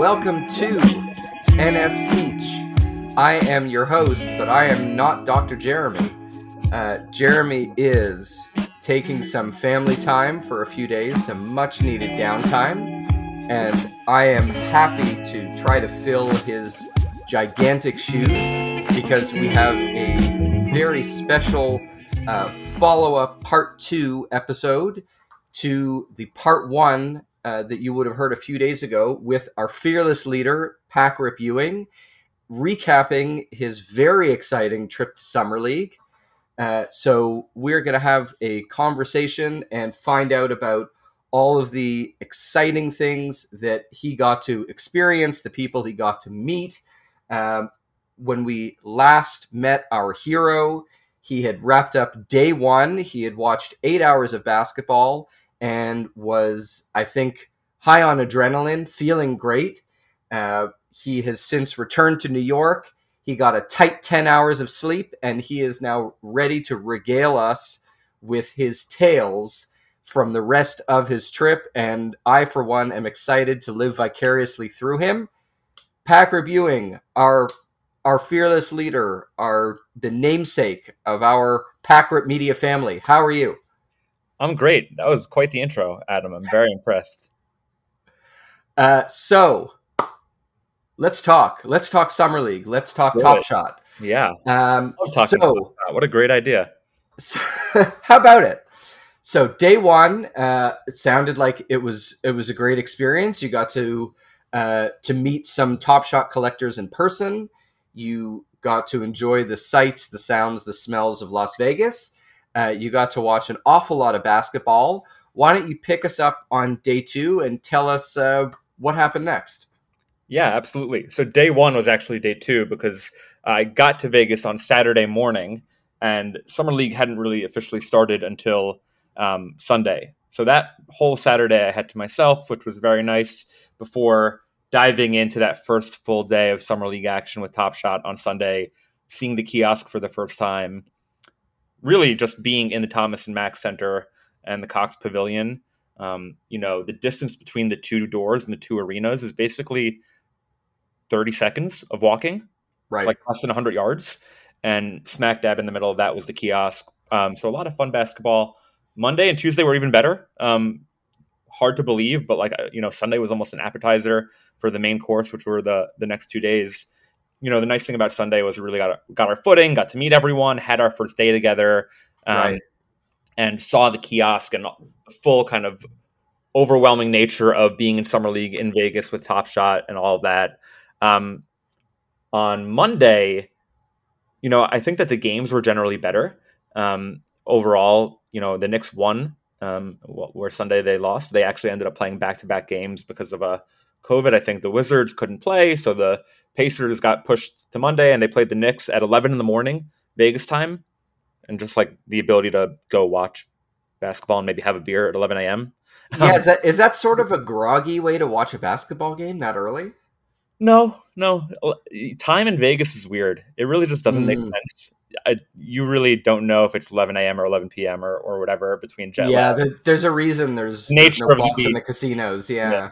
welcome to NF Teach. I am your host, but I am not Dr. Jeremy. Uh, Jeremy is taking some family time for a few days, some much needed downtime, and I am happy to try to fill his gigantic shoes because we have a very special uh, follow up part two episode to the part one uh, that you would have heard a few days ago with our fearless leader, Pack-Rip Ewing, recapping his very exciting trip to Summer League. Uh, so, we're going to have a conversation and find out about all of the exciting things that he got to experience, the people he got to meet. Um, when we last met our hero, he had wrapped up day one. He had watched eight hours of basketball and was, I think, high on adrenaline, feeling great. Uh, he has since returned to New York. He got a tight 10 hours of sleep, and he is now ready to regale us with his tales from the rest of his trip. And I, for one, am excited to live vicariously through him. Pack-Rip Ewing, our our fearless leader, our the namesake of our Pack-Rip Media family. How are you? I'm great. That was quite the intro, Adam. I'm very impressed. Uh, so let's talk. Let's talk Summer League. Let's talk Good. Top Shot. Yeah. Um, so, about that. What a great idea. so how about it? So day one, uh, it sounded like it was it was a great experience. You got to uh, to meet some Top Shot collectors in person. You got to enjoy the sights, the sounds, the smells of Las Vegas. Uh, you got to watch an awful lot of basketball. Why don't you pick us up on day two and tell us uh, what happened next? Yeah, absolutely. So day one was actually day two because I got to Vegas on Saturday morning, and Summer League hadn't really officially started until um, Sunday. So that whole Saturday I had to myself, which was very nice. Before diving into that first full day of Summer League action with Top Shot on Sunday, seeing the kiosk for the first time, really just being in the Thomas and Mack Center and the Cox Pavilion. Um, you know, the distance between the two doors and the two arenas is basically 30 seconds of walking. Right. It's like less than 100 yards. And smack dab in the middle of that was the kiosk. Um, so a lot of fun basketball. Monday and Tuesday were even better. Um, hard to believe, but like, uh, you know, Sunday was almost an appetizer for the main course, which were the, the next two days. You know, the nice thing about Sunday was we really got, got our footing, got to meet everyone, had our first day together. Um, Right. and saw the kiosk and the full kind of overwhelming nature of being in summer league in Vegas with Top Shot and all of that. Um, on Monday, you know, I think that the games were generally better. Um, overall, you know, the Knicks won. Um, where Sunday they lost. They actually ended up playing back-to-back games because of a COVID. I think the Wizards couldn't play, so the Pacers got pushed to Monday, and they played the Knicks at 11 in the morning Vegas time, and just like the ability to go watch basketball and maybe have a beer at 11 a.m. Yeah, is that is that sort of a groggy way to watch a basketball game that early? No, no. Time in Vegas is weird. It really just doesn't make Mm. sense. I, you really don't know if it's 11 a.m. or 11 p.m. or, or whatever between jet yeah, there, there's a reason there's, there's Nature no of the in the casinos. Yeah. Yeah.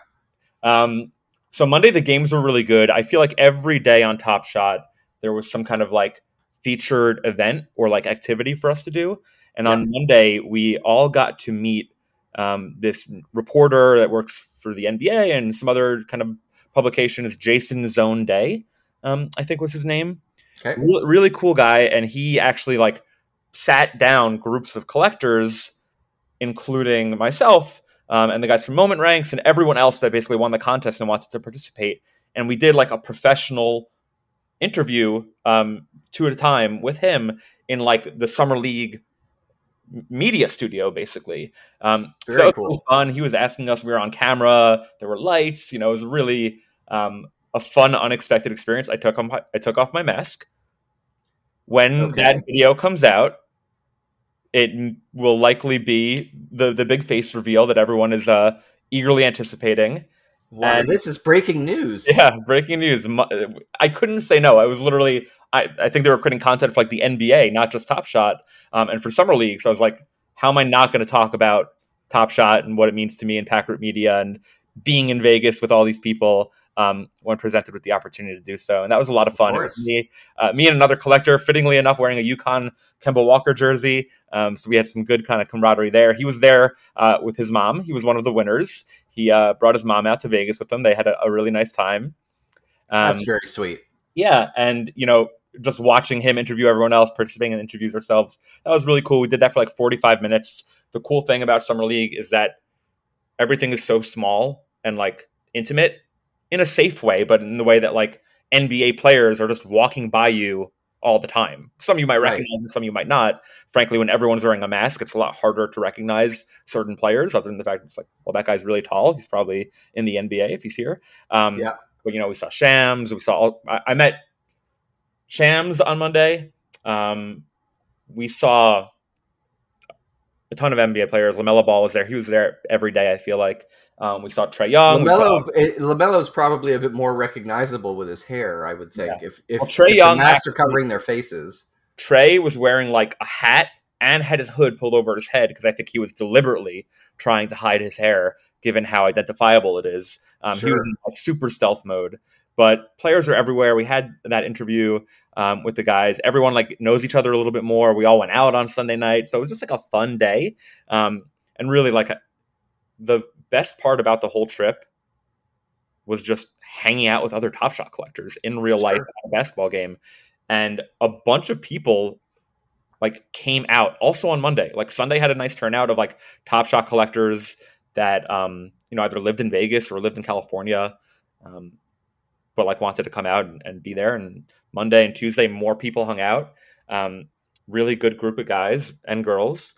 Um, so Monday the games were really good. I feel like every day on Top Shot there was some kind of like featured event or like activity for us to do. And on Monday we all got to meet um, this reporter that works for the NBA and some other kind of publication is Jason Zone Day, um, I think was his name. Okay. Re- really cool guy, and he actually like sat down groups of collectors, including myself um, and the guys from Moment Ranks and everyone else that basically won the contest and wanted to participate. And we did like a professional interview, um, two at a time, with him in like the summer league media studio, basically. Um, Very so cool. fun. He was asking us. We were on camera. There were lights. You know, it was really um, a fun, unexpected experience. I took on I took off my mask. When Okay. that video comes out, it will likely be the the big face reveal that everyone is uh, eagerly anticipating. Wow, And- this is breaking news. Yeah, breaking news. I couldn't say no. I was literally, I, I think they were creating content for like the NBA, not just Top Shot, um, and for Summer League. So I was like, how am I not going to talk about Top Shot and what it means to me in Pack-Rip Media and being in Vegas with all these people? Um, when presented with the opportunity to do so. And that was a lot of fun. Of it was me, uh, me and another collector, fittingly enough, wearing a UConn Kemba Walker jersey. Um, so we had some good kind of camaraderie there. He was there uh, with his mom. He was one of the winners. He uh, brought his mom out to Vegas with him. They had a, a really nice time. Um, That's very sweet. Yeah, and you know, just watching him interview everyone else, participating in interviews ourselves, that was really cool. We did that for like 45 minutes. The cool thing about Summer League is that everything is so small and like intimate in a safe way, but in the way that like NBA players are just walking by you all the time. Some you might recognize right. and some you might not. Frankly, when everyone's wearing a mask, it's a lot harder to recognize certain players, other than the fact it's like, well, that guy's really tall. He's probably in the NBA if he's here. Um, yeah. But you know, we saw Shams. We saw. I, I met Shams on Monday. Um, we saw a ton of NBA players. LaMelo Ball was there. He was there every day. I feel like um, we saw Trae Young. LaMelo. It, probably a bit more recognizable with his hair. I would think yeah. if if, well, Trae Young the masks are covering their faces. Trae was wearing like a hat and had his hood pulled over his head because I think he was deliberately trying to hide his hair, given how identifiable it is. Um, sure. He was in like, super stealth mode. But players are everywhere. We had that interview um, with the guys. Everyone like knows each other a little bit more. We all went out on Sunday night, so it was just like a fun day. Um, and really, like the best part about the whole trip was just hanging out with other Top Shot collectors in real life at a basketball game, and a bunch of people like came out also on Monday. Like Sunday had a nice turnout of like Top Shot collectors that um, you know either lived in Vegas or lived in California. Um, but like wanted to come out and, and be there. And Monday and Tuesday, more people hung out. Um, really good group of guys and girls.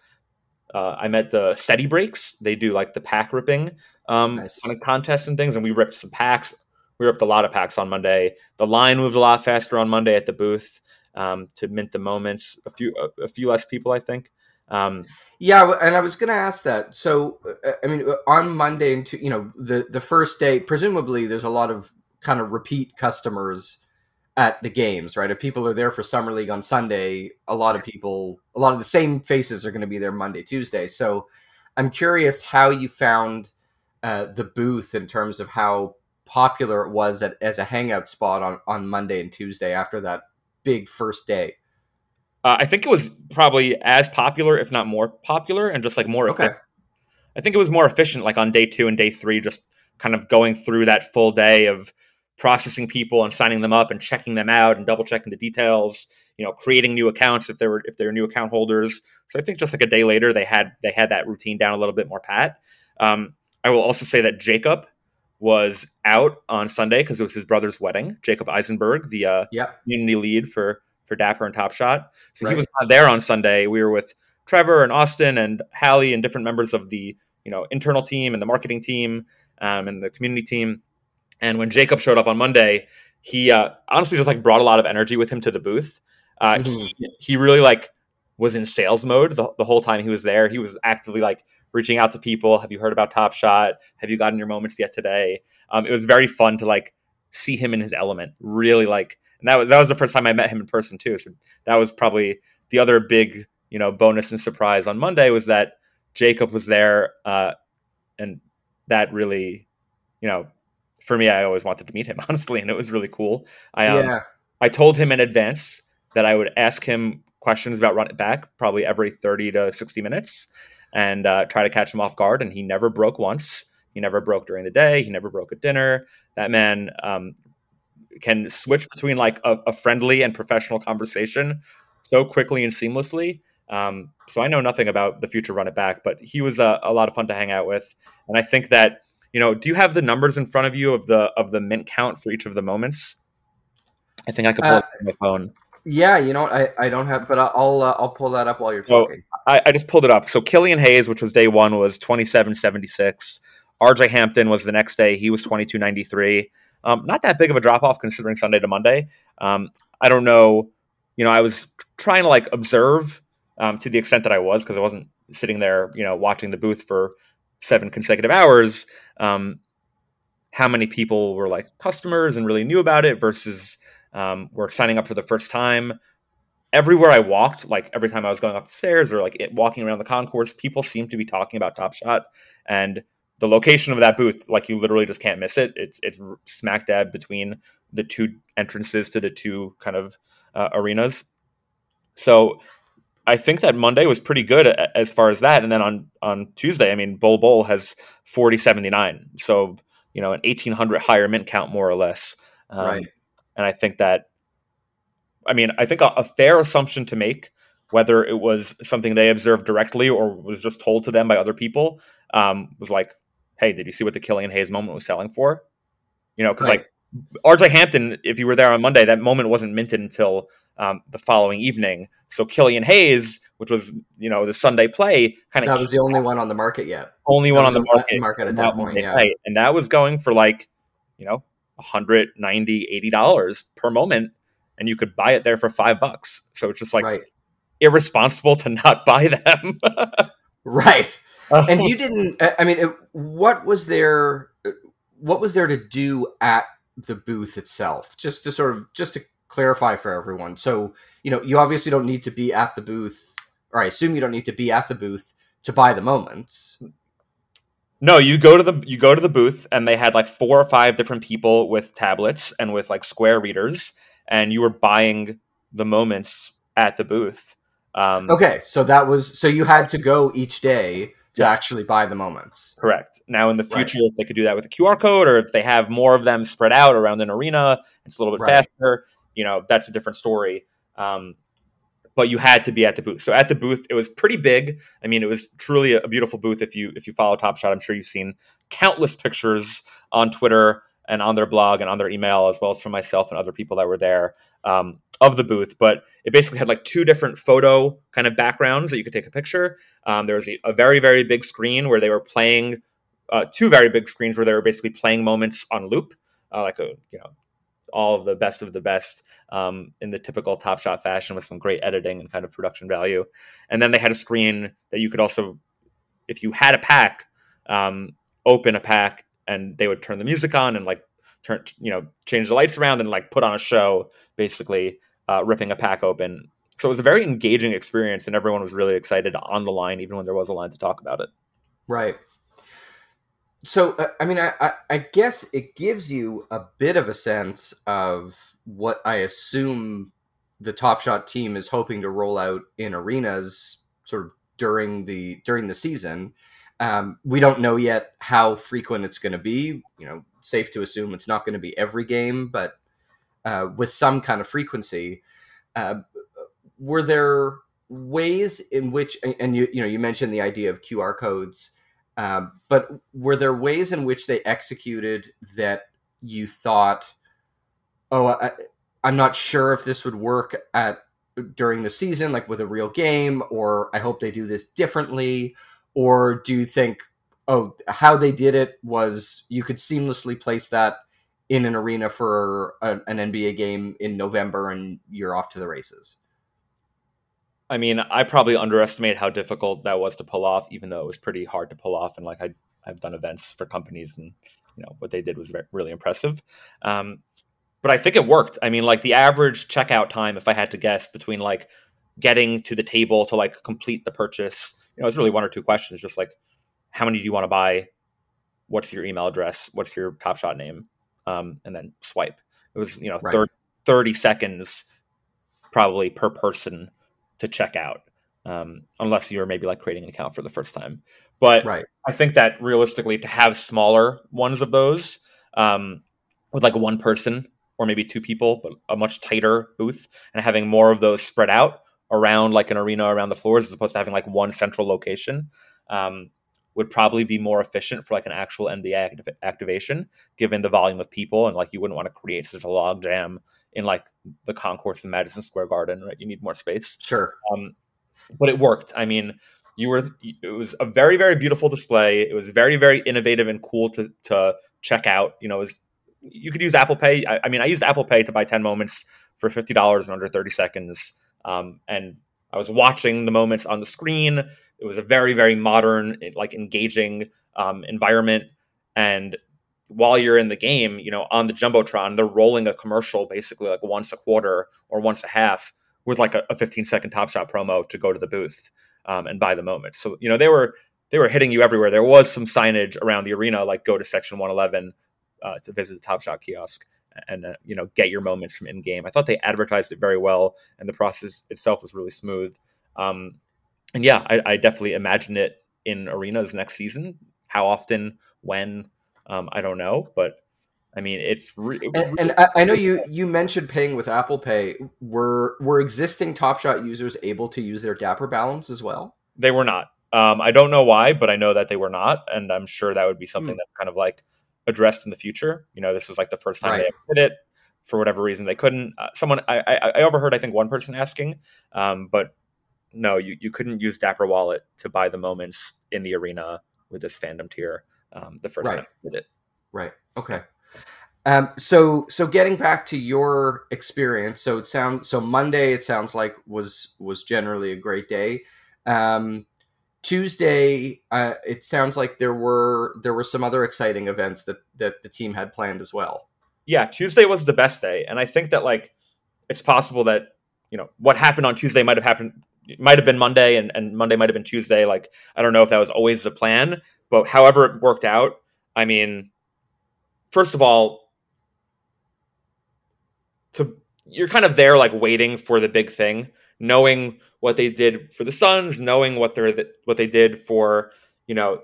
Uh, I met the Steady Breaks. They do like the pack ripping um, nice. kind of contests and things, and we ripped some packs. We ripped a lot of packs on Monday. The line moved a lot faster on Monday at the booth um, to mint the moments. A few, a, a few less people, I think. Um, yeah, and I was going to ask that. So, uh, I mean, on Monday and you know the the first day, presumably there's a lot of kind of repeat customers at the games, right? If people are there for summer league on Sunday, a lot of people, a lot of the same faces are going to be there Monday, Tuesday. So I'm curious how you found uh, the booth in terms of how popular it was at, as a hangout spot on, on Monday and Tuesday after that big first day. Uh, I think it was probably as popular, if not more popular, and just like more okay. efficient. I think it was more efficient, like on day two and day three, just kind of going through that full day of processing people and signing them up and checking them out and double checking the details you know creating new accounts if they were if they're new account holders. So i think just like a day later they had they had that routine down a little bit more pat. Um, i will also say that jacob was out on sunday because it was his brother's wedding jacob eisenberg the uh, community lead for for dapper and top shot. So right. he was not there on sunday. We were with trevor and austin and hallie and different members of the you know internal team and the marketing team um, and the community team and when Jacob showed up on Monday, he uh, honestly just like brought a lot of energy with him to the booth. Uh, mm-hmm. he, he really like was in sales mode the, the whole time he was there. He was actively like reaching out to people. Have you heard about Top Shot? Have you gotten your moments yet today? Um, it was very fun to like see him in his element. Really like, and that was that was the first time I met him in person too. So that was probably the other big you know bonus and surprise on Monday was that Jacob was there, uh, and that really you know for me, I always wanted to meet him, honestly, and it was really cool. I um, yeah. I told him in advance that I would ask him questions about run it back probably every 30 to 60 minutes and uh, try to catch him off guard. And he never broke once. He never broke during the day. He never broke at dinner. That man um, can switch between like a, a, friendly and professional conversation so quickly and seamlessly. Um, so I know nothing about the future run it back, but he was a, a lot of fun to hang out with. And I think that you know, do you have the numbers in front of you of the of the mint count for each of the moments? I think I could pull uh, it on my phone. Yeah, you know, I, I don't have, but I'll uh, I'll pull that up while you're so talking. I, I just pulled it up. So Killian Hayes, which was day one, was twenty seven seventy six. RJ Hampton was the next day. He was twenty two ninety three. Um, not that big of a drop off considering Sunday to Monday. Um, I don't know. You know, I was trying to like observe um, to the extent that I was because I wasn't sitting there, you know, watching the booth for seven consecutive hours, um, how many people were like customers and really knew about it versus um, were signing up for the first time. Everywhere I walked, like every time I was going up the stairs or like it, walking around the concourse, people seemed to be talking about Top Shot, and the location of that booth, like you literally just can't miss it. It's it's smack dab between the two entrances to the two kind of uh, arenas. So I think that Monday was pretty good as far as that. And then on on Tuesday, I mean, Bol Bol has forty seventy nine, so you know an eighteen hundred higher mint count more or less. Um, right. And I think that, I mean, I think a, a fair assumption to make whether it was something they observed directly or was just told to them by other people, um, was like, hey, did you see what the Killian Hayes moment was selling for? You know, because right. like RJ Hampton, if you were there on Monday, that moment wasn't minted until um, the following evening. So Killian Hayes, which was you know the Sunday play, kind of that was the only one on the market yet. Only that one on the market, market at that point, yeah. Night. And that was going for like you know 190 80 dollars per moment and you could buy it there for five bucks so it's just like right irresponsible to not buy them. right. and you didn't. I mean, it, what was there? What was there to do at the booth itself? Just to sort of just to clarify for everyone. So you know, you obviously don't need to be at the booth, or I assume you don't need to be at the booth to buy the moments. No, you go to the you go to the booth and they had like four or five different people with tablets and with like square readers and you were buying the moments at the booth. Um, okay, so that was so you had to go each day to yes. actually buy the moments. Correct. Now in the future, right. if they could do that with a QR code, or if they have more of them spread out around an arena, it's a little bit right. faster. You know, that's a different story. Um, but you had to be at the booth. So at the booth, it was pretty big. I mean, it was truly a, beautiful booth. If you if you follow Top Shot, I'm sure you've seen countless pictures on Twitter and on their blog and on their email, as well as from myself and other people that were there um, of the booth. But it basically had like two different photo kind of backgrounds that you could take a picture. Um, there was a, a, very, very big screen where they were playing, uh, two very big screens where they were basically playing moments on loop, uh, like a, you know, all of the best of the best um, in the typical Top Shot fashion with some great editing and kind of production value. And then they had a screen that you could also, if you had a pack, um, open a pack and they would turn the music on and like turn you know change the lights around and like put on a show basically uh, ripping a pack open. So it was a very engaging experience and everyone was really excited on the line even when there was a line to talk about it. Right. So uh, i mean I, I, I guess it gives you a bit of a sense of what i assume the top shot team is hoping to roll out in arenas sort of during the during the season. Um, we don't know yet how frequent it's going to be. You know, safe to assume it's not going to be every game, but uh, with some kind of frequency. Uh, were there ways in which, and you you know, you mentioned the idea of QR codes, um, but were there ways in which they executed that you thought, oh, I, I'm not sure if this would work at during the season, like with a real game, or I hope they do this differently or do you think oh how they did it was you could seamlessly place that in an arena for a, an NBA game in November and you're off to the races? I mean, I probably underestimate how difficult that was to pull off, even though it was pretty hard to pull off. And like I, I've done events for companies, and you know what they did was really impressive. Um, but I think it worked. I mean, like the average checkout time, if I had to guess, between like getting to the table to like complete the purchase you know, it's really one or two questions, just like how many do you want to buy? What's your email address? What's your Top Shot name? Um, and then swipe. It was you know right. 30, 30, seconds probably per person to check out, um, unless you're maybe like creating an account for the first time. But right. I think that realistically, to have smaller ones of those um, with like one person or maybe two people, but a much tighter booth, and having more of those spread out around like an arena around the floors as opposed to having like one central location um, would probably be more efficient for like an actual NBA activ- activation given the volume of people and like you wouldn't want to create such a log jam in like the concourse in Madison Square Garden right? You need more space. Sure. Um, but it worked. I mean you were it was a very very beautiful display. It was very very innovative and cool to to check out. You know it was you could use Apple Pay. I, I mean I used Apple Pay to buy 10 moments for $50 in under 30 seconds. Um, and I was watching the moments on the screen. It was a very, very modern, like engaging um, environment. And while you're in the game, you know, on the jumbotron, they're rolling a commercial basically like once a quarter or once a half with like a, a 15 second Top Shot promo to go to the booth um, and buy the moment. So you know they were they were hitting you everywhere. There was some signage around the arena, like go to section 111 uh, to visit the Top Shot kiosk and uh, you know get your moments from in game. I thought they advertised it very well, and the process itself was really smooth. Um, and yeah, I, I, definitely imagine it in arenas next season. How often, when, um, I don't know, but I mean, it's re- and, and I, I, know you you mentioned paying with Apple Pay. Were were existing Top Shot users able to use their Dapper balance as well? They were not. Um, I don't know why, but I know that they were not, and I'm sure that would be something mm. that kind of like addressed in the future. You know, this was like the first time right. they did it. For whatever reason, they couldn't. Uh, someone I, I, I overheard, I think one person asking, um, but no, you you couldn't use Dapper Wallet to buy the moments in the arena with this fandom tier. Um, the first right. time did it. Right. Okay. Um, so so getting back to your experience, so it sounds so Monday it sounds like was was generally a great day. Um, Tuesday, uh, it sounds like there were there were some other exciting events that that the team had planned as well. Yeah, Tuesday was the best day, and I think that like it's possible that you know what happened on Tuesday might have happened might have been Monday, and, and Monday might have been Tuesday. Like I don't know if that was always the plan, but however it worked out, I mean, first of all, to you're kind of there like waiting for the big thing, knowing what they did for the Suns, knowing what they're what they did for you know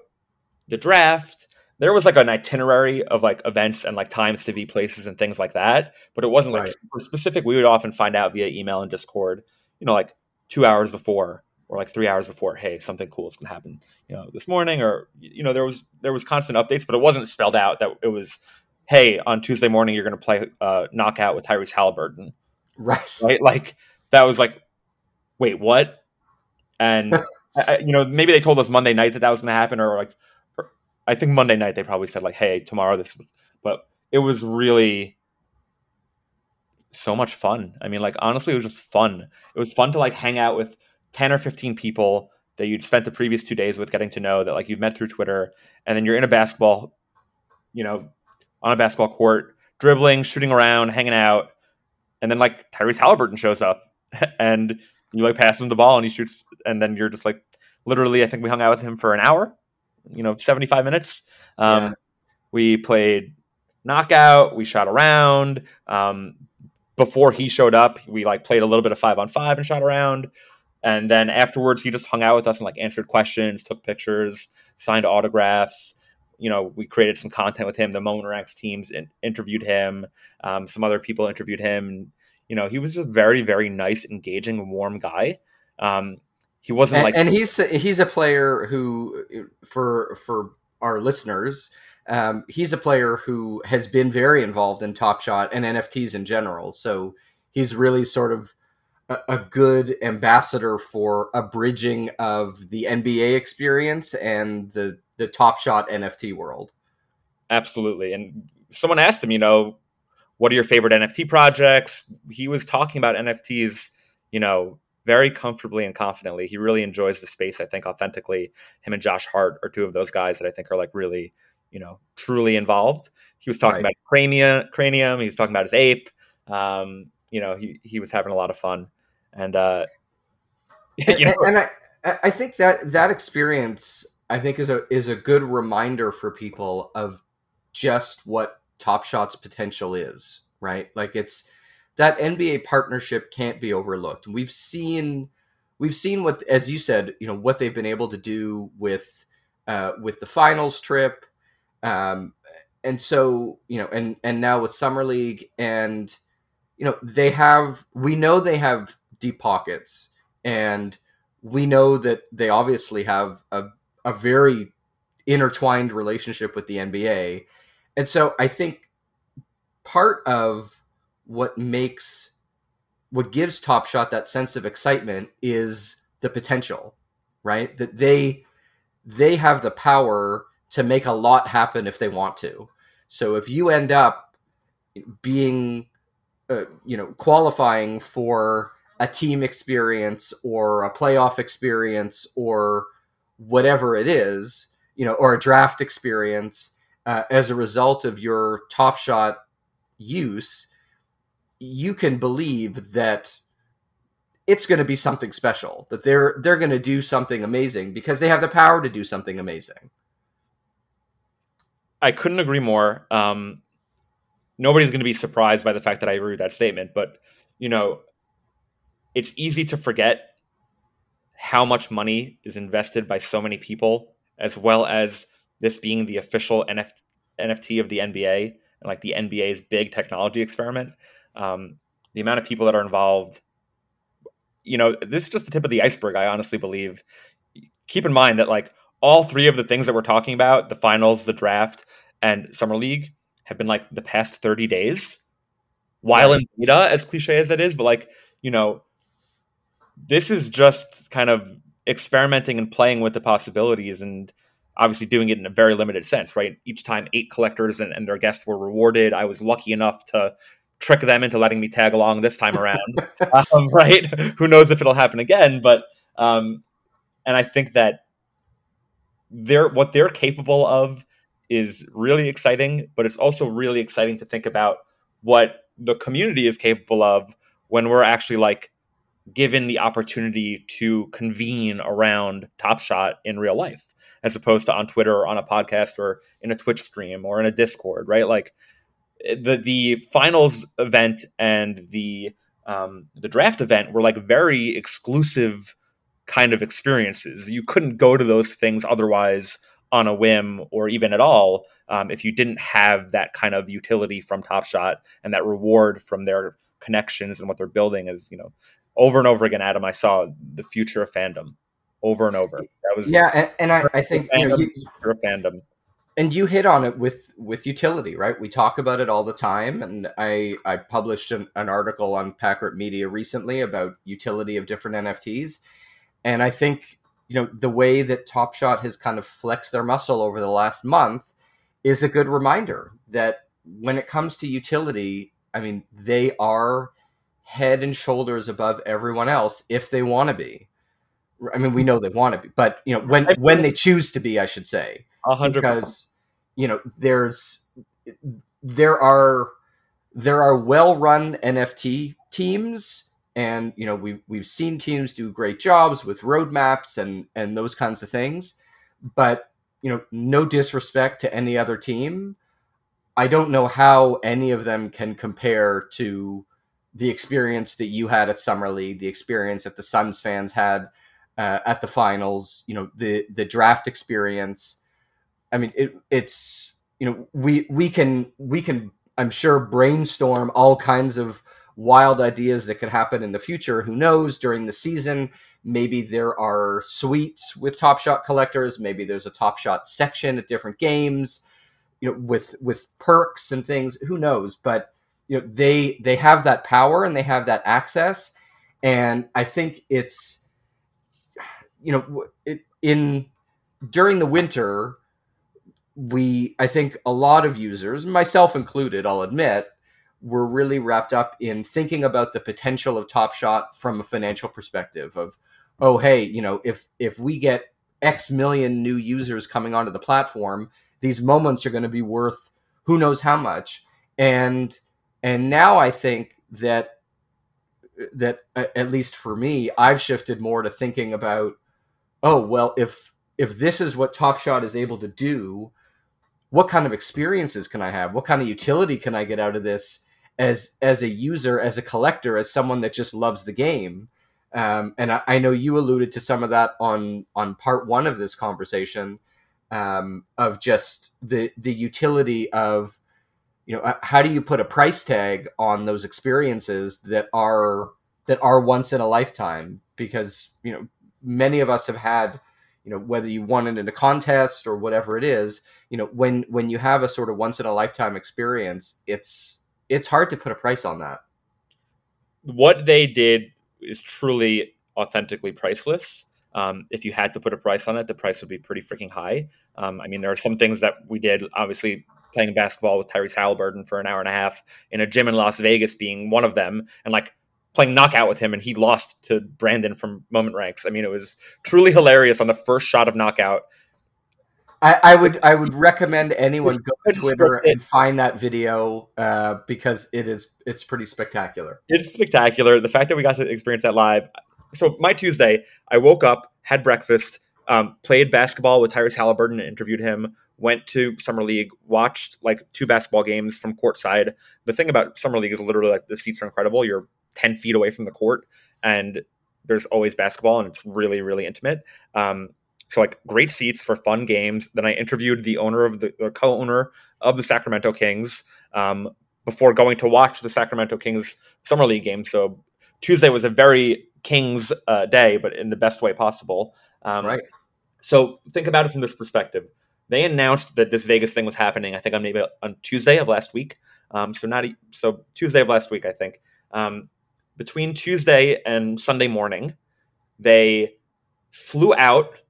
the draft. There was like an itinerary of like events and like times to be places and things like that, but it wasn't like right. specific. We would often find out via email and Discord, you know, like two hours before or like three hours before. Hey, something cool is going to happen, you know, this morning, or you know, there was there was constant updates, but it wasn't spelled out that it was, hey, on Tuesday morning you're going to play uh, knockout with Tyrese Halliburton, right? Right, like that was like wait, what? And I, you know, maybe they told us Monday night that that was going to happen, or like, or I think Monday night they probably said like, hey, tomorrow this, was, but it was really so much fun. I mean, like honestly, it was just fun. It was fun to like hang out with ten or fifteen people that you'd spent the previous two days with getting to know that like you've met through Twitter, and then you're in a basketball, you know, on a basketball court, dribbling, shooting around, hanging out, and then like Tyrese Halliburton shows up, and you like pass him the ball and he shoots, and then you're just like literally. I think we hung out with him for an hour, you know, seventy five minutes. Um, yeah. We played knockout. We shot around. Um, before he showed up, we like played a little bit of five on five and shot around. And then afterwards, he just hung out with us and like answered questions, took pictures, signed autographs. You know, we created some content with him. The Moment Ranks teams in- interviewed him. Um, some other people interviewed him you know, he was a very, very nice, engaging, warm guy. Um, he wasn't and, like, and he's he's a player who, for for our listeners, um, he's a player who has been very involved in Top Shot and NFTs in general. So he's really sort of a, a good ambassador for a bridging of the NBA experience and the the Top Shot NFT world. Absolutely, and someone asked him, you know, what are your favorite NFT projects? He was talking about NFTs, you know, very comfortably and confidently. He really enjoys the space, I think, authentically. Him and Josh Hart are two of those guys that I think are like really, you know, truly involved. He was talking right. about cranium, cranium. He was talking about his ape. Um, you know, he he was having a lot of fun, and uh, you know, and, and I I think that that experience I think is a is a good reminder for people of just what Top Shot's potential is, right? Like it's that NBA partnership can't be overlooked. We've seen we've seen what as you said, you know, what they've been able to do with uh with the finals trip. Um and so, you know, and and now with Summer League and you know, they have we know they have deep pockets and we know that they obviously have a, a very intertwined relationship with the NBA and so I think part of what makes what gives Top Shot that sense of excitement is the potential, right? That they they have the power to make a lot happen if they want to. So if you end up being uh, you know qualifying for a team experience or a playoff experience or whatever it is, you know, or a draft experience, uh, as a result of your top shot use, you can believe that it's going to be something special. That they're they're going to do something amazing because they have the power to do something amazing. I couldn't agree more. Um, nobody's going to be surprised by the fact that I agree with that statement, but you know, it's easy to forget how much money is invested by so many people, as well as this being the official NF- NFT of the NBA and like the NBA's big technology experiment. Um, the amount of people that are involved, you know, this is just the tip of the iceberg. I honestly believe. Keep in mind that like all three of the things that we're talking about, the finals, the draft, and summer league, have been like the past 30 days while in beta, as cliche as it is, but like, you know, this is just kind of experimenting and playing with the possibilities and obviously doing it in a very limited sense, right? Each time eight collectors and, and their guests were rewarded. I was lucky enough to trick them into letting me tag along this time around, um, right? Who knows if it'll happen again? But, um, and I think that they're what they're capable of is really exciting, but it's also really exciting to think about what the community is capable of when we're actually like given the opportunity to convene around Top Shot in real life, as opposed to on Twitter or on a podcast or in a Twitch stream or in a Discord, right? Like the the finals event and the um, the draft event were like very exclusive kind of experiences. You couldn't go to those things otherwise on a whim or even at all um, if you didn't have that kind of utility from Top Shot and that reward from their connections and what they're building is you know over and over again adam i saw the future of fandom over and over. That was yeah and, and I, I think fandom, you know, you, fandom. And you hit on it with with utility right? We talk about it all the time and i i published an, an article on pack-rip media recently about utility of different nfts and i think you know the way that top shot has kind of flexed their muscle over the last month is a good reminder that when it comes to utility i mean they are head and shoulders above everyone else if they want to be i mean we know they want to be but you know when when they choose to be i should say 100%. because you know there's there are there are well run nft teams and you know we we've seen teams do great jobs with roadmaps and and those kinds of things. But you know no disrespect to any other team i don't know how any of them can compare to the experience that you had at summer league the experience that the suns fans had uh, at the finals you know the the draft experience. I mean it, it's you know we we can we can i'm sure brainstorm all kinds of wild ideas that could happen in the future. Who knows? During the season, maybe there are suites with Top Shot collectors. Maybe there's a Top Shot section at different games, you know, with with perks and things. Who knows? But you know, they they have that power and they have that access, and I think it's you know it, in during the winter we i think a lot of users myself included i'll admit were really wrapped up in thinking about the potential of Top Shot from a financial perspective of, oh hey, you know, if if we get X million new users coming onto the platform, these moments are going to be worth who knows how much. And and now I think that that uh, at least for me, I've shifted more to thinking about, oh well, if if this is what Top Shot is able to do, what kind of experiences can I have? What kind of utility can I get out of this? As as a user, as a collector, as someone that just loves the game. Um, and I, I, know you alluded to some of that on on part one of this conversation um, of just the the utility of you know uh, how do you put a price tag on those experiences that are that are once in a lifetime because you know many of us have had you know whether you won it in a contest or whatever it is you know when when you have a sort of once in a lifetime experience it's it's hard to put a price on that. What they did is truly authentically priceless. Um, if you had to put a price on it, the price would be pretty freaking high. Um, I mean, there are some things that we did, obviously playing basketball with Tyrese Halliburton for an hour and a half in a gym in Las Vegas being one of them, and like playing knockout with him, and he lost to Brandon from Moment Ranks. I mean, it was truly hilarious on the first shot of knockout. I, I, would I would recommend anyone go to Twitter and find that video uh, because it is it's pretty spectacular. It's spectacular. The fact that we got to experience that live. So my Tuesday, I woke up, had breakfast, um, played basketball with Tyrese Halliburton, interviewed him, went to summer league, watched like two basketball games from courtside. The thing about summer league is literally like the seats are incredible. You're ten feet away from the court, and there's always basketball, and it's really really intimate. Um, so like great seats for fun games. Then I interviewed the owner of the, the co-owner of the Sacramento Kings um, before going to watch the Sacramento Kings summer league game. So Tuesday was a very Kings uh, day, but in the best way possible. Um, right. So think about it from this perspective. They announced that this Vegas thing was happening. I think on maybe on Tuesday of last week. Um, so not so Tuesday of last week, I think. Um, between Tuesday and Sunday morning, they flew out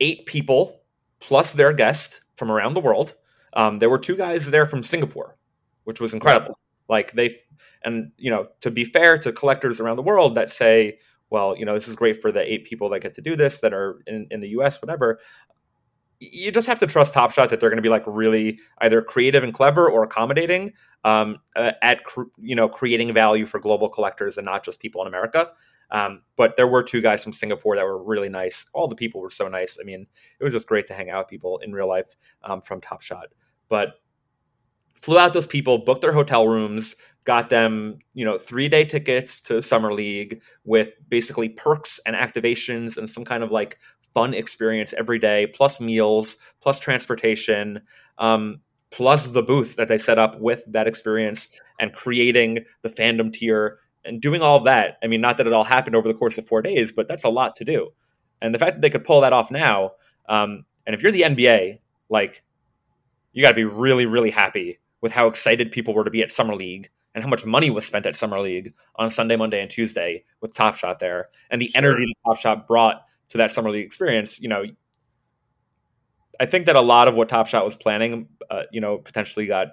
eight people plus their guest from around the world. Um, there were two guys there from Singapore, which was incredible. Like they, and you know, to be fair to collectors around the world that say, well, you know, this is great for the eight people that get to do this that are in, in the U.S. Whatever. You just have to trust Top Shot that they're going to be like really either creative and clever or accommodating um, uh, at cr- you know creating value for global collectors and not just people in America. Um, but there were two guys from Singapore that were really nice. All the people were so nice. I mean, it was just great to hang out with people in real life um, from Top Shot. But flew out those people, booked their hotel rooms, got them, you know, three day tickets to Summer League with basically perks and activations and some kind of like fun experience every day, plus meals, plus transportation. Um, plus the booth that they set up with that experience and creating the fandom tier and doing all that. I mean, not that it all happened over the course of four days, but that's a lot to do. And the fact that they could pull that off now, um, and if you're the NBA, like, you got to be really, really happy with how excited people were to be at Summer League and how much money was spent at Summer League on Sunday, Monday, and Tuesday with Top Shot there, and the sure. energy that Top Shot brought to that Summer League experience. You know, I think that a lot of what Top Shot was planning, uh, you know, potentially got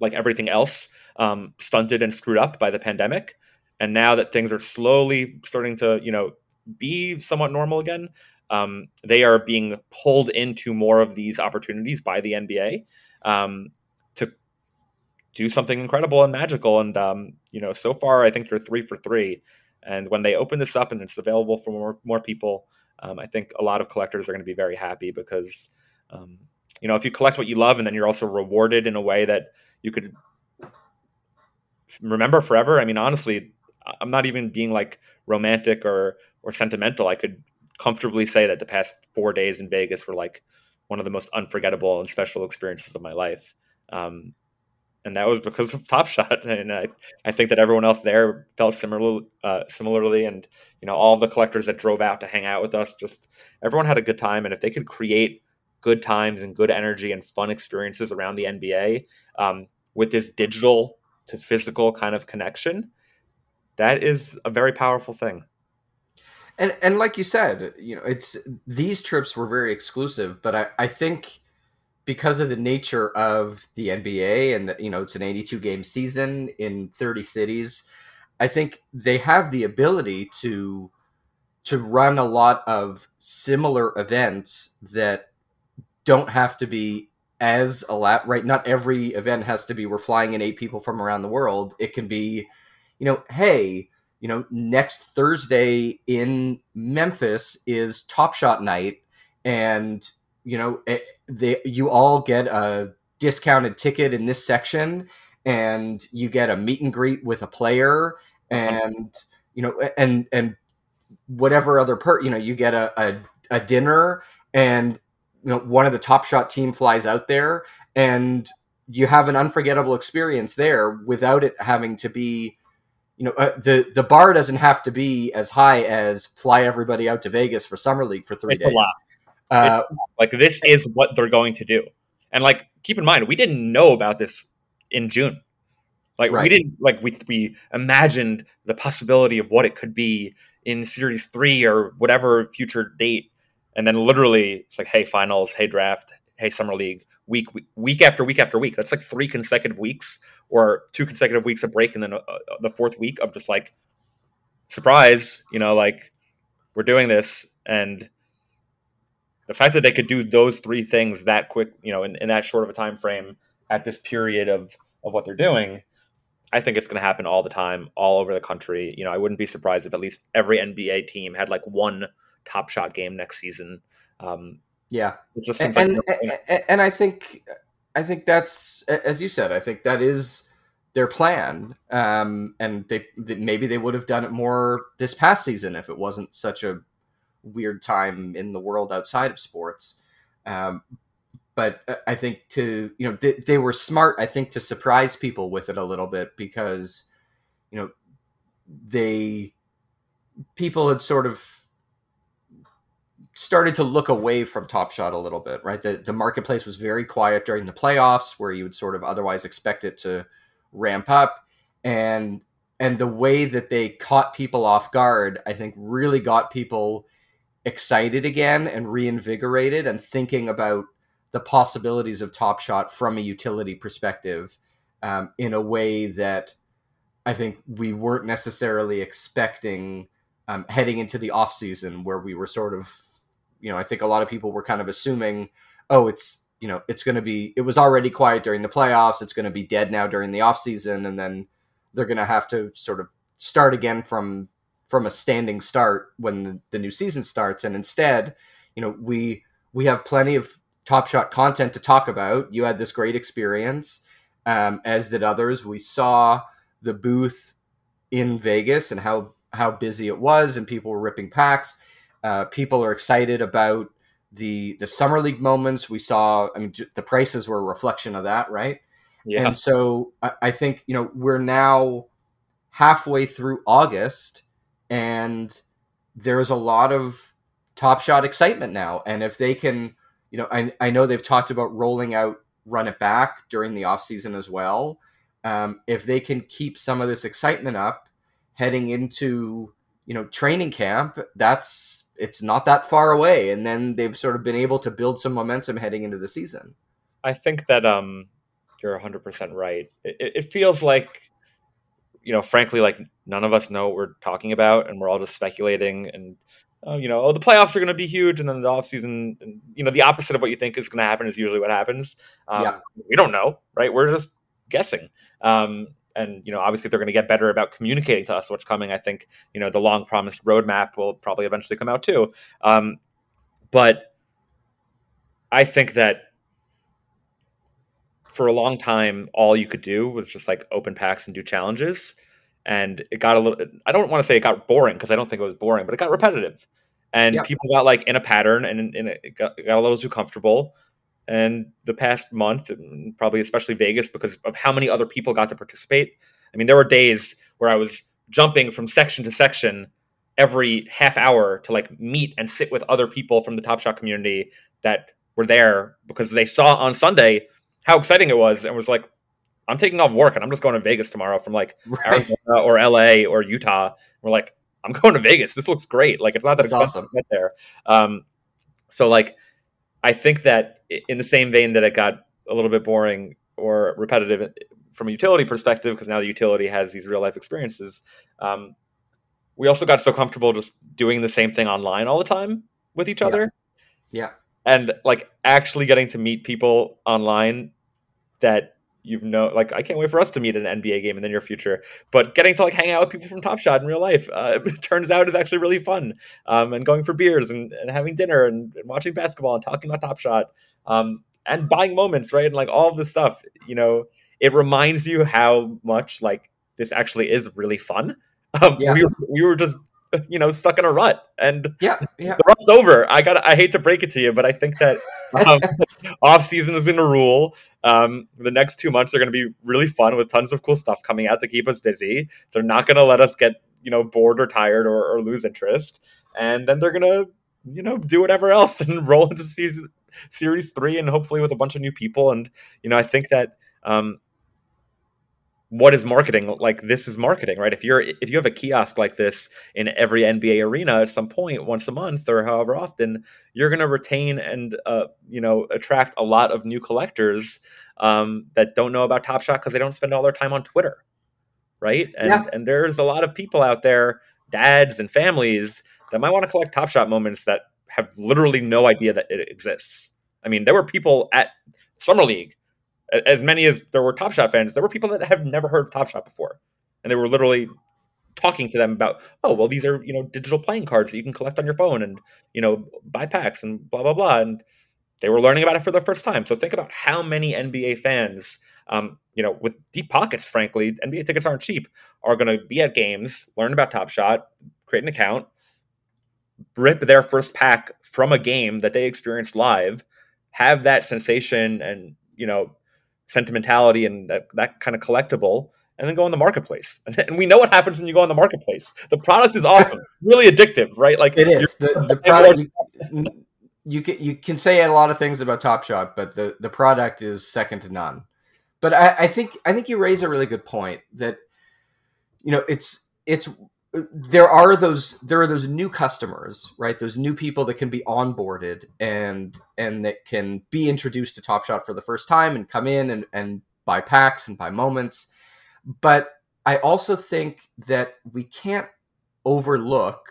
like everything else um, stunted and screwed up by the pandemic. And now that things are slowly starting to, you know, be somewhat normal again, um, they are being pulled into more of these opportunities by the NBA um, to do something incredible and magical. And um, you know, so far, I think they're three for three. And when they open this up and it's available for more more people, um, I think a lot of collectors are going to be very happy because um, you know if you collect what you love and then you're also rewarded in a way that you could remember forever. I mean, honestly, I'm not even being like romantic or or sentimental. I could comfortably say that the past four days in Vegas were like one of the most unforgettable and special experiences of my life. Um, and that was because of Top Shot, and I, I think that everyone else there felt similar, uh, similarly, and you know all the collectors that drove out to hang out with us, just everyone had a good time, and if they could create good times and good energy and fun experiences around the NBA um, with this digital to physical kind of connection, that is a very powerful thing. And and like you said, you know, it's these trips were very exclusive, but I, I think because of the nature of the NBA and the, you know it's an 82 game season in 30 cities, I think they have the ability to to run a lot of similar events that don't have to be as a lap right? Not every event has to be we're flying in eight people from around the world. It can be you know hey you know next thursday in memphis is top shot night and you know it, they, you all get a discounted ticket in this section and you get a meet and greet with a player and you know and and whatever other per you know you get a, a, a dinner and you know one of the top shot team flies out there and you have an unforgettable experience there without it having to be you know uh, the the bar doesn't have to be as high as fly everybody out to Vegas for summer league for 3 it's days uh, like this is what they're going to do. And like keep in mind we didn't know about this in June. Like right. we didn't like we we imagined the possibility of what it could be in series 3 or whatever future date. And then literally it's like hey finals hey draft hey summer league week week after week after week. That's like three consecutive weeks or two consecutive weeks of break and then uh, uh, the fourth week of just like surprise you know like we're doing this. And the fact that they could do those three things that quick, you know, in, in that short of a time frame at this period of of what they're doing, I think it's going to happen all the time, all over the country. You know, I wouldn't be surprised if at least every NBA team had like one Top Shot game next season. Um, yeah, and, like and, and I think I think that's as you said. I think that is their plan, um, and they maybe they would have done it more this past season if it wasn't such a weird time in the world outside of sports. Um, but I think to you know they, they were smart. I think to surprise people with it a little bit because you know they people had sort of started to look away from Top Shot a little bit, right? The the marketplace was very quiet during the playoffs, where you would sort of otherwise expect it to ramp up, and and the way that they caught people off guard, I think, really got people excited again and reinvigorated and thinking about the possibilities of Top Shot from a utility perspective um, in a way that I think we weren't necessarily expecting um, heading into the off season, where we were sort of you know, I think a lot of people were kind of assuming, oh, it's you know, it's going to be. It was already quiet during the playoffs. It's going to be dead now during the off season, and then they're going to have to sort of start again from from a standing start when the, the new season starts. And instead, you know, we we have plenty of Top Shot content to talk about. You had this great experience, um, as did others. We saw the booth in Vegas and how how busy it was, and people were ripping packs uh, people are excited about the the summer league moments. We saw, I mean, the prices were a reflection of that, right? Yeah. And so I, I think you know we're now halfway through August, and there's a lot of Top Shot excitement now. And if they can, you know, I I know they've talked about rolling out Run It Back during the off season as well. Um, if they can keep some of this excitement up heading into you know training camp, that's it's not that far away, and then they've sort of been able to build some momentum heading into the season. I think that um, you're 100 percent right. It, it, feels like, you know, frankly, like none of us know what we're talking about, and we're all just speculating. And uh, you know, oh, the playoffs are going to be huge, and then the off season, and, you know, the opposite of what you think is going to happen is usually what happens. Um, yeah. We don't know, right? We're just guessing. Um, and you know obviously they're going to get better about communicating to us what's coming i think you know the long promised roadmap will probably eventually come out too um, but i think that for a long time all you could do was just like open packs and do challenges and it got a little i don't want to say it got boring because i don't think it was boring but it got repetitive and yeah. people got like in a pattern and, and it, got, it got a little too comfortable and the past month, probably especially Vegas, because of how many other people got to participate. I mean, there were days where I was jumping from section to section every half hour to like meet and sit with other people from the Top Shot community that were there because they saw on Sunday how exciting it was and was like, I'm taking off work and I'm just going to Vegas tomorrow from like right. Arizona or LA or Utah. We're like, I'm going to Vegas. This looks great. Like it's not that That's expensive awesome. to get there. Um, so like I think that in the same vein that it got a little bit boring or repetitive from a utility perspective, because now the utility has these real life experiences, um, we also got so comfortable just doing the same thing online all the time with each other. Yeah. And like actually getting to meet people online that you've know like I can't wait for us to meet at an NBA game in the near future. But getting to like hang out with people from Top Shot in real life, uh, it turns out is actually really fun. Um, and going for beers and, and having dinner and, and, watching basketball and talking about Top Shot um, and buying moments, right? And like all of this stuff, you know, it reminds you how much like this actually is really fun. Um, yeah. we, we were just you know stuck in a rut. And yeah yeah. the rut's over. I got i hate to break it to you but i think that um, off season is in a rule. Um, the next two months are going to be really fun with tons of cool stuff coming out to keep us busy. They're not going to let us get you know bored or tired or, or lose interest. And then they're going to you know do whatever else and roll into season series three and hopefully with a bunch of new people. And you know i think that um, what is marketing like this is marketing right if you're if you have a kiosk like this in every nba arena at some point once a month or however often you're going to retain and uh, you know attract a lot of new collectors um, that don't know about top shot because they don't spend all their time on twitter right and yeah. and there's a lot of people out there dads and families that might want to collect top shot moments that have literally no idea that it exists. I mean, there were people at Summer League, as many as there were Top Shot fans, there were people that have never heard of Top Shot before. And they were literally talking to them about, oh, well, these are, you know, digital playing cards that you can collect on your phone and, you know, buy packs and blah, blah, blah. And they were learning about it for the first time. So think about how many NBA fans, um, you know, with deep pockets, frankly, NBA tickets aren't cheap, are going to be at games, learn about Top Shot, create an account, rip their first pack from a game that they experienced live, have that sensation and you know sentimentality and that, that kind of collectible, and then go on the marketplace. And we know what happens when you go on the marketplace. The product is awesome, really addictive, right? Like it is. The, the product. You, you can you can say a lot of things about Top Shot, but the the product is second to none. But I, I think I think you raise a really good point that you know it's it's there are those there are those new customers right? Those new people that can be onboarded and and that can be introduced to top shot for the first time and come in and, and buy packs and buy moments. But i also think that we can't overlook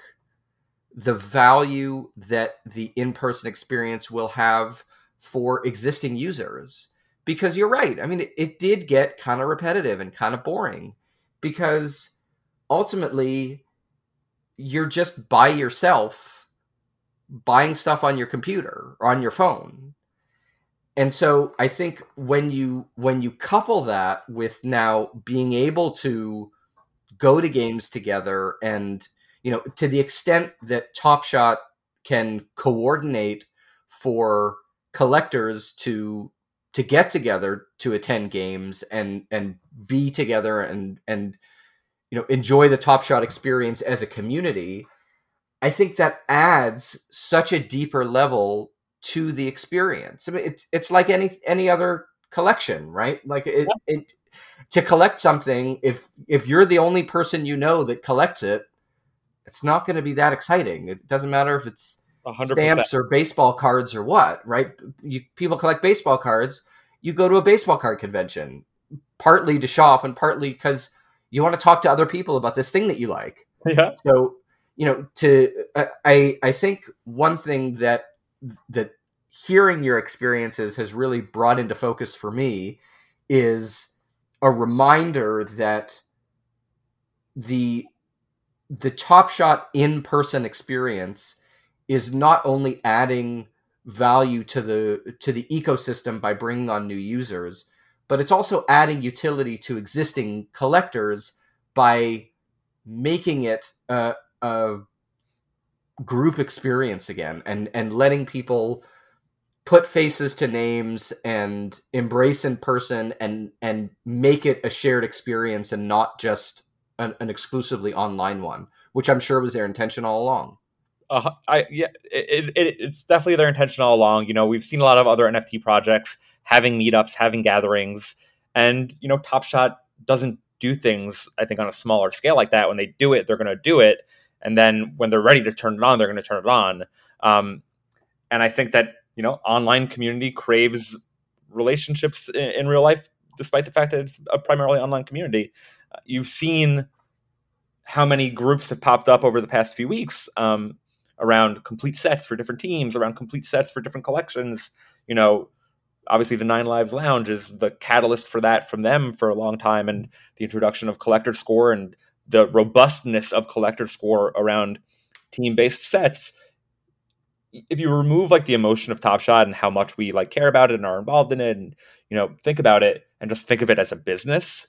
the value that the in-person experience will have for existing users. Because you're right i mean it, it did get kind of repetitive and kind of boring because ultimately you're just by yourself buying stuff on your computer or on your phone. And so i think when you when you couple that with now being able to go to games together and you know to the extent that top shot can coordinate for collectors to to get together to attend games and and be together and and you know enjoy the top shot experience as a community i think that adds such a deeper level to the experience. I mean it's it's like any any other collection right? Like it, yeah. it to collect something if if you're the only person you know that collects it it's not going to be that exciting. It doesn't matter if it's 100%. stamps or baseball cards or what right? You people collect baseball cards. You go to a baseball card convention partly to shop and partly because you want to talk to other people about this thing that you like. Yeah. So, you know, to I I think one thing that that hearing your experiences has really brought into focus for me is a reminder that the the top shot in-person experience is not only adding value to the to the ecosystem by bringing on new users but it's also adding utility to existing collectors by making it a, a group experience again and and letting people put faces to names and embrace in person and and make it a shared experience and not just an, an exclusively online one which i'm sure was their intention all along uh, I yeah, it, it, it's definitely their intention all along. You know, we've seen a lot of other NFT projects having meetups, having gatherings, and you know, Top Shot doesn't do things. I think on a smaller scale like that. When they do it, they're going to do it, and then when they're ready to turn it on, they're going to turn it on. Um, and I think that you know, online community craves relationships in, in real life, despite the fact that it's a primarily online community. Uh, you've seen how many groups have popped up over the past few weeks. Um, around complete sets for different teams, around complete sets for different collections. You know, obviously the Nine Lives Lounge is the catalyst for that from them for a long time, and the introduction of Collector Score and the robustness of Collector Score around team-based sets. If you remove like the emotion of Top Shot and how much we like care about it and are involved in it, and you know think about it and just think of it as a business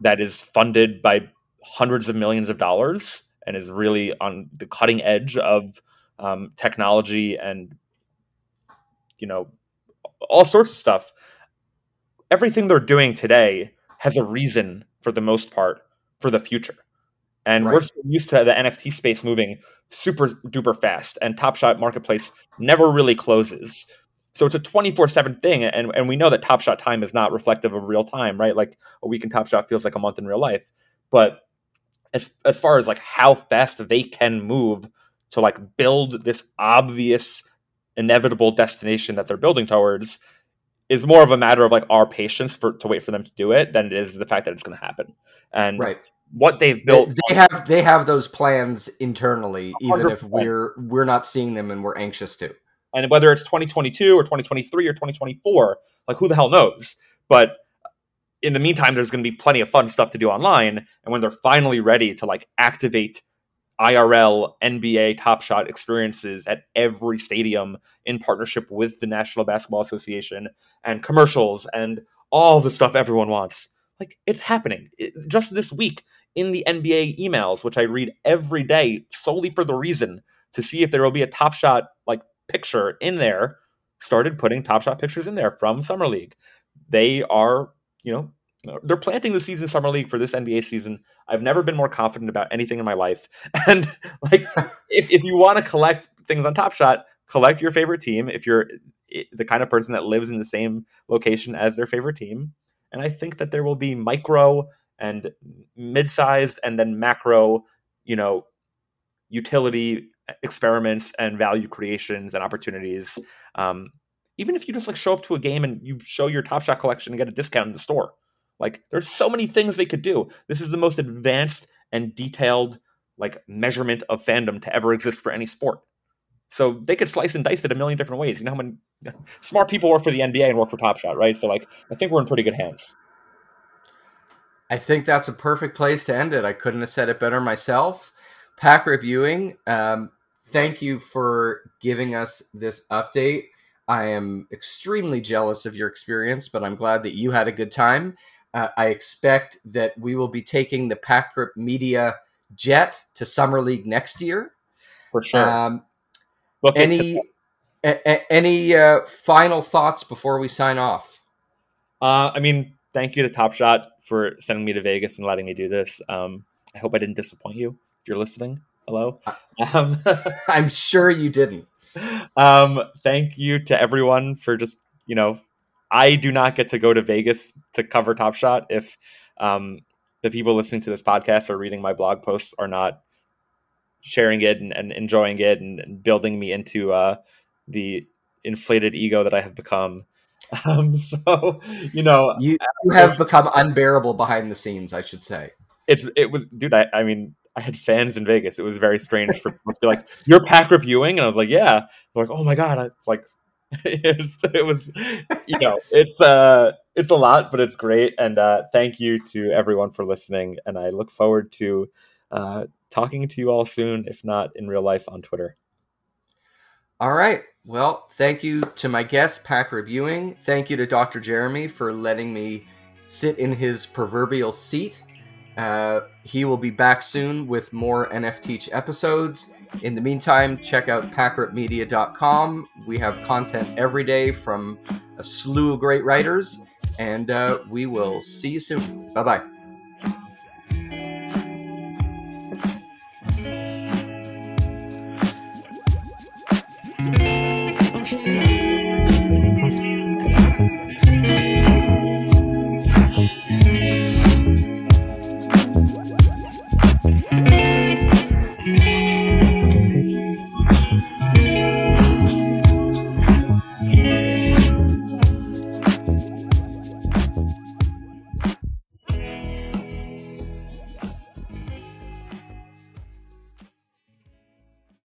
that is funded by hundreds of millions of dollars and is really on the cutting edge of um, technology and you know all sorts of stuff. Everything they're doing today has a reason for the most part for the future. And right. we're so used to the nft space moving super duper fast and top shot marketplace never really closes. So it's a 24-7 thing and, and we know that top shot time is not reflective of real time right? Like a week in top shot feels like a month in real life. But as as far as like how fast they can move to like build this obvious inevitable destination that they're building towards is more of a matter of like our patience for to wait for them to do it than it is the fact that it's going to happen. And right. what they've built. They, they have they have those plans internally, even 100%. if we're we're not seeing them and we're anxious to. And whether it's 2022 or 2023 or 2024, like who the hell knows? But in the meantime, there's going to be plenty of fun stuff to do online. And when they're finally ready to like activate IRL NBA Top Shot experiences at every stadium in partnership with the National Basketball Association and commercials and all the stuff everyone wants. Like it's happening. It, just this week in the NBA emails, which I read every day solely for the reason to see if there will be a Top Shot like picture in there, started putting Top Shot pictures in there from Summer League. They are, you know, uh, they're planting the seeds in summer league for this NBA season. I've never been more confident about anything in my life. And like, if, if you want to collect things on Top Shot, collect your favorite team. If you're eh, the kind of person that lives in the same location as their favorite team, and I think that there will be micro and mid-sized and then macro, you know, utility eh, experiments and value creations and opportunities. Um, even if you just like show up to a game and you show your Top Shot collection and get a discount in the store like there's so many things they could do. This is the most advanced and detailed like measurement of fandom to ever exist for any sport. So they could slice and dice it a million different ways. You know how many smart people work for the NBA and work for Top Shot, right? So like I think we're in pretty good hands. I think that's a perfect place to end it. I couldn't have said it better myself. Pack Rip Ewing, um, thank you for giving us this update. I am extremely jealous of your experience, but I'm glad that you had a good time. Uh, I expect that we will be taking the Pack Rip Media jet to Summer League next year. For sure. Um, any a, a, any uh, final thoughts before we sign off? Uh, I mean, thank you to Top Shot for sending me to Vegas and letting me do this. Um, I hope I didn't disappoint you. If you're listening, hello. Um, I'm sure you didn't. Um, thank you to everyone for just you know I do not get to go to Vegas to cover Top Shot if um, the people listening to this podcast or reading my blog posts are not sharing it and, and enjoying it and, and, building me into uh, the inflated ego that I have become. Um, so you know, you, you have become unbearable behind the scenes. I should say it's it was, dude. I, I mean, I had fans in Vegas. It was very strange for people to be like, "You're Pack Rip Ewing," and I was like, "Yeah." They're like, "Oh my god!" I like it, was, it was, you know, it's uh, it's a lot, but it's great. And uh, thank you to everyone for listening. And I look forward to uh, talking to you all soon, if not in real life on Twitter. All right. Well, thank you to my guest, Pack Rip Ewing. Thank you to Dr. Jeremy for letting me sit in his proverbial seat. Uh, he will be back soon with more NFTeach episodes. In the meantime, check out packripmedia.com. We have content every day from a slew of great writers, and uh, we will see you soon. Bye bye.